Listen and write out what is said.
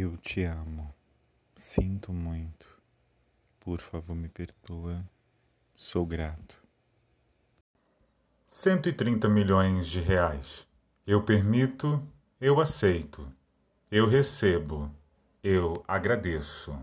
Eu te amo. Sinto muito. Por favor, me perdoa. Sou grato. 130 milhões de reais. Eu permito, eu aceito. Eu recebo, eu agradeço.